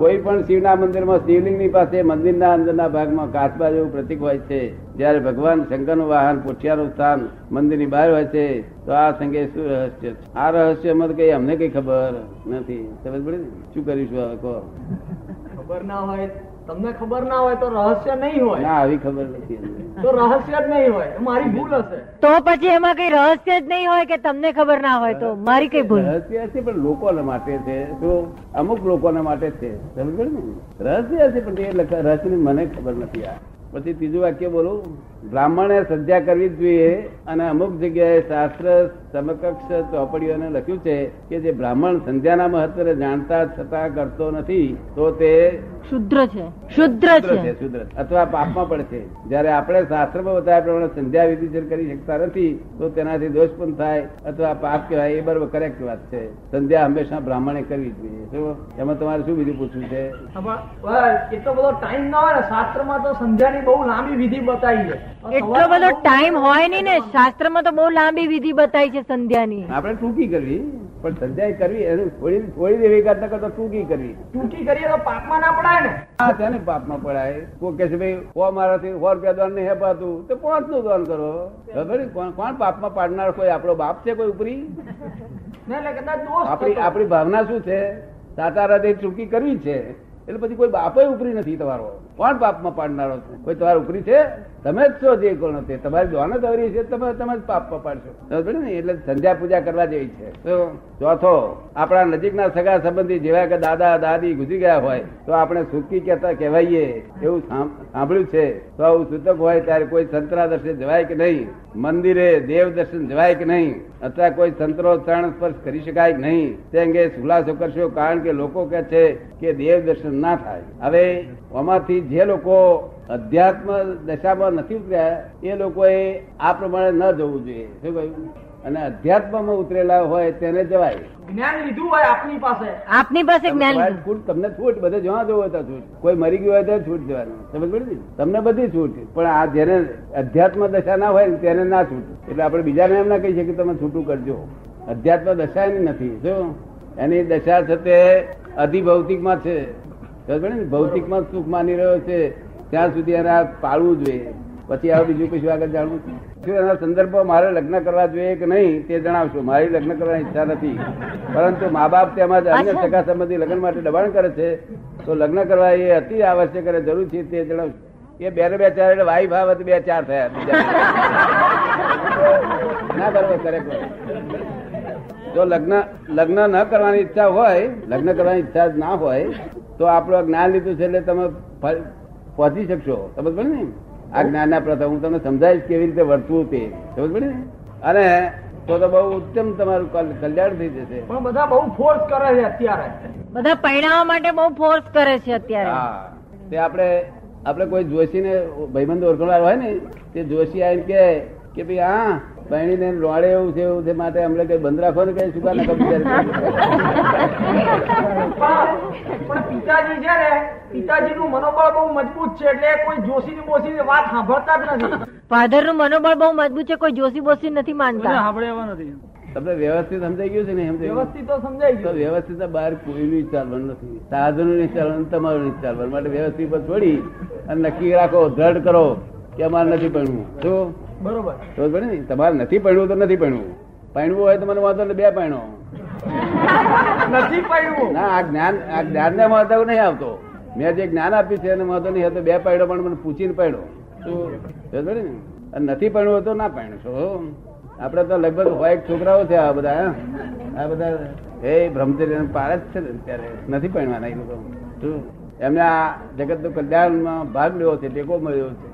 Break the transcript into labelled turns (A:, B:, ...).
A: કોઈ પણ શિવના મંદિરમાં શિવલિંગની પાસે મંદિરના અંદરના ભાગમાં કાચબા જેવું પ્રતિક હોય છે. જ્યારે ભગવાન શંકરનું વાહન પોઠિયાનું સ્થાન મંદિરની બહાર હોય છે, તો આ સંગે શું રહસ્ય છે? આ રહસ્યમાં કઈ અમને કઈ ખબર નથી. સમજ પડે શું કરીશું કહો.
B: ખબર ના હોય તમને ખબર ના હોય તો રહસ્ય નહીં હોય.
A: ના આવી ખબર નથી
B: તો રહસ્ય જ નહીં હોય. મારી ભૂલ હશે.
C: તો પછી એમાં કઈ રહસ્ય જ નહીં હોય કે તમને ખબર ના હોય તો મારી કઈ ભૂલ?
A: રહસ્ય છે પણ લોકોના માટે છે. તો અમુક લોકોના માટે છે. સમજ ને? રહસ્ય છે પણ એ રહસ્ય મને ખબર નથી આ. પછી ત્રીજું વાક્ય બોલું. બ્રાહ્મણે સંધ્યા કરવી જ જોઈએ અને અમુક જગ્યાએ શાસ્ત્ર સમકક્ષ ચોપડીઓને લખ્યું છે કે જે બ્રાહ્મણ સંધ્યાના મહત્વને જાણતા છતાં કરતો નથી તો તે
C: શુદ્ર છે. શુદ્ર
A: છે શુદ્ર. અથવા પાપમાં પડે છે. જયારે આપણે શાસ્ત્રમાં બતાવ્યા પ્રમાણે સંધ્યા વિધિ કરી શકતા નથી તો તેનાથી દોષ પણ થાય અથવા પાપ કહેવાય એ બરોબર કરેક્ટ વાત છે. સંધ્યા હંમેશા બ્રાહ્મણે કરવી જોઈએ. શું એમાં તમારે શું બીજું પૂછવું છે?
B: એટલો બધો ટાઈમ ના હોય ને શાસ્ત્રમાં તો સંધ્યાની બહુ લાંબી વિધિ બતાવી છે.
C: એટલો બધો ટાઈમ હોય નહીં ને શાસ્ત્રમાં તો બહુ લાંબી વિધિ બતાવી છે. સંધ્યાની.
A: આપણે ટૂંકી કરવી. પણ સંધ્યા કરવી એનું થોડી થોડી દેવી કરતા કરતા ટૂંકી કરવી.
B: ટૂંકી કરીએ તો પાપમાં ના પડાય ને?
A: હા તેને પાપમાં પડાય. કોઈ કે છે ભાઈ સો મારાથી સો રૂપિયા દાન નહીં હેપાતું તો પાંચનું દાન કરો. ખબર કોણ કોણ પાપમાં પાડનાર? કોઈ આપણો બાપ છે કોઈ ઉપરી? આપણી આપણી ભાવના શું છે? સાતારાથી ચૂકી કરવી છે. એટલે પછી કોઈ બાપે ઉપરી નથી તમારો. કોણ પાપમાં પાડનારો છે? કોઈ તમારો ઉપરી છે? તમે જ છો જે કોણ તે. તમારી દોન જ છે, તમે તમે જ પાપમાં પાડશો. એટલે સંધ્યા પૂજા કરવા જેવી છે. ચોથો, આપણા નજીકના સગા સંબંધી જેવા કે દાદા, દાદી ગુજરી ગયા હોય, તો આપણે સુખી કહેતા કહેવાઈએ. એવું સાંભળ્યું છે. તો આવું સૂતક હોય ત્યારે કોઈ સંતરા દર્શન જવાય કે નહીં? મંદિરે દેવ દર્શન જવાય કે નહીં? અથવા કોઈ સંતરો ચરણ સ્પર્શ કરી શકાય કે નહીં? તે અંગે ખુલાસો કરશો, કારણ કે લોકો કહે છે કે દેવ દર્શન ના થાય. હવે આમાંથી જે લોકો અધ્યાત્મ દશામાં નથી ઉતર્યા એ લોકોએ આ પ્રમાણે ન જવું જોઈએ. શું કહ્યું? અને અધ્યાત્મમાં ઉતરેલા હોય તેને જવાય.
B: જ્ઞાન લીધું હોય આપની પાસે.
C: આપની પાસે જ્ઞાન
A: છૂટ તમને છૂટ બધે જવા જવું હોય તો છૂટ. કોઈ મરી ગયું હોય તો છૂટ જવાનું. સમજ પડી તમને બધી છૂટ. પણ આ જેને અધ્યાત્મ દશા ના હોય તેને ના છૂટ. એટલે આપણે બીજાને એમ ના કહી શકીએ તમે છૂટું કરજો. અધ્યાત્મ દશા એની નથી. જો એની દશા છે તે અધિભૌતિકમાં છે. સમજ પડી ને ભૌતિકમાં સુખ માની રહ્યો છે ત્યાં સુધી એને આ પાળવું જોઈએ. પછી આ બીજું કશું આગળ જાણવું છે? શું એના સંદર્ભમાં મારે લગ્ન કરવા જોઈએ કે નહીં તે જણાવશો. મારી લગ્ન કરવાની ઈચ્છા નથી. પરંતુ મા બાપ તેમજ અન્ય. સગા સંબંધી લગ્ન માટે દબાણ કરે છે. તો લગ્ન કરવા એ અતિ આવશ્યક અને જરૂર છે તે જણાવશો. એ બે ને બે ચાર એટલે વાઈ ભાવ બે ચાર થયા બીજા. ના બરોબર ખરેખર. જો લગ્ન લગ્ન ન કરવાની ઈચ્છા હોય લગ્ન કરવાની ઈચ્છા ના હોય તો આપણું જ્ઞાન લીધું છે એટલે તમે પહોંચી શકશો. સમજ પડે ને? આ જ્ઞાનના પ્રથમ હું તમને સમજાવીશ કેવી રીતે વર્તવું તે. સમજ પડે ને? અને તો તો બહુ ઉત્તમ તમારું કલ્યાણ થઈ જશે.
B: પણ બધા બહુ ફોર્સ કરે છે અત્યારે.
C: બધા પરિણામ માટે બહુ ફોર્સ કરે છે અત્યારે.
A: હા. તે આપણે આપણે કોઈ જોશીને ભાઈબંધ ઓળખનાર હોય ને તે જોશી આવીને કે કે ભાઈ હા બહેણીને રોડે એવું છે એવું છે માટે અમને કઈ બંધ રાખો ને કઈ સુકા નકમ
B: પિતાજી છે ને પિતાજીનું મનોબળ બહુ મજબૂત છે એટલે કોઈ જોશીની બોશીની વાત સાંભળતા જ નથી.
C: ફાધરનું મનોબળ બહુ મજબૂત છે કોઈ જોશી બોશી નથી માનતા.
A: તમને વ્યવસ્થિત સમજાઈ ગયું છે ને
B: વ્યવસ્થિત તો સમજાઈ ગયું.
A: વ્યવસ્થિત બહાર કોઈનું ચાલવાનું નથી. સાધનો નહીં ચાલવાનું તમારું નહીં ચાલવાનું. માટે વ્યવસ્થિત પર છોડી અને નક્કી રાખો દ્રઢ કરો કે અમારે નથી ભણવું શું
B: બરોબર.
A: તો ને તમારે નથી પડવું તો નથી ભણવું ભણવું હોય તો મને વાંધો ને બે ભણો
B: નથી પડ્યું
A: ના આ જ્ઞાન આ જ્ઞાન ને વાંધો નહીં આવતો. મેં જે જ્ઞાન આપ્યું છે એને વાંધો નહીં હતો બે પાડ્યો પણ મને પૂછીને પડ્યો શું ને. નથી પડવું તો ના ભણશો આપડે તો લગભગ હોય છોકરાઓ છે આ બધા આ બધા એ બ્રહ્મચર્ય પાર જ છે ને અત્યારે. નથી ભણવાના એ લોકો. એમને આ જગત કલ્યાણમાં ભાગ લેવો છે ટેકો મળ્યો છે.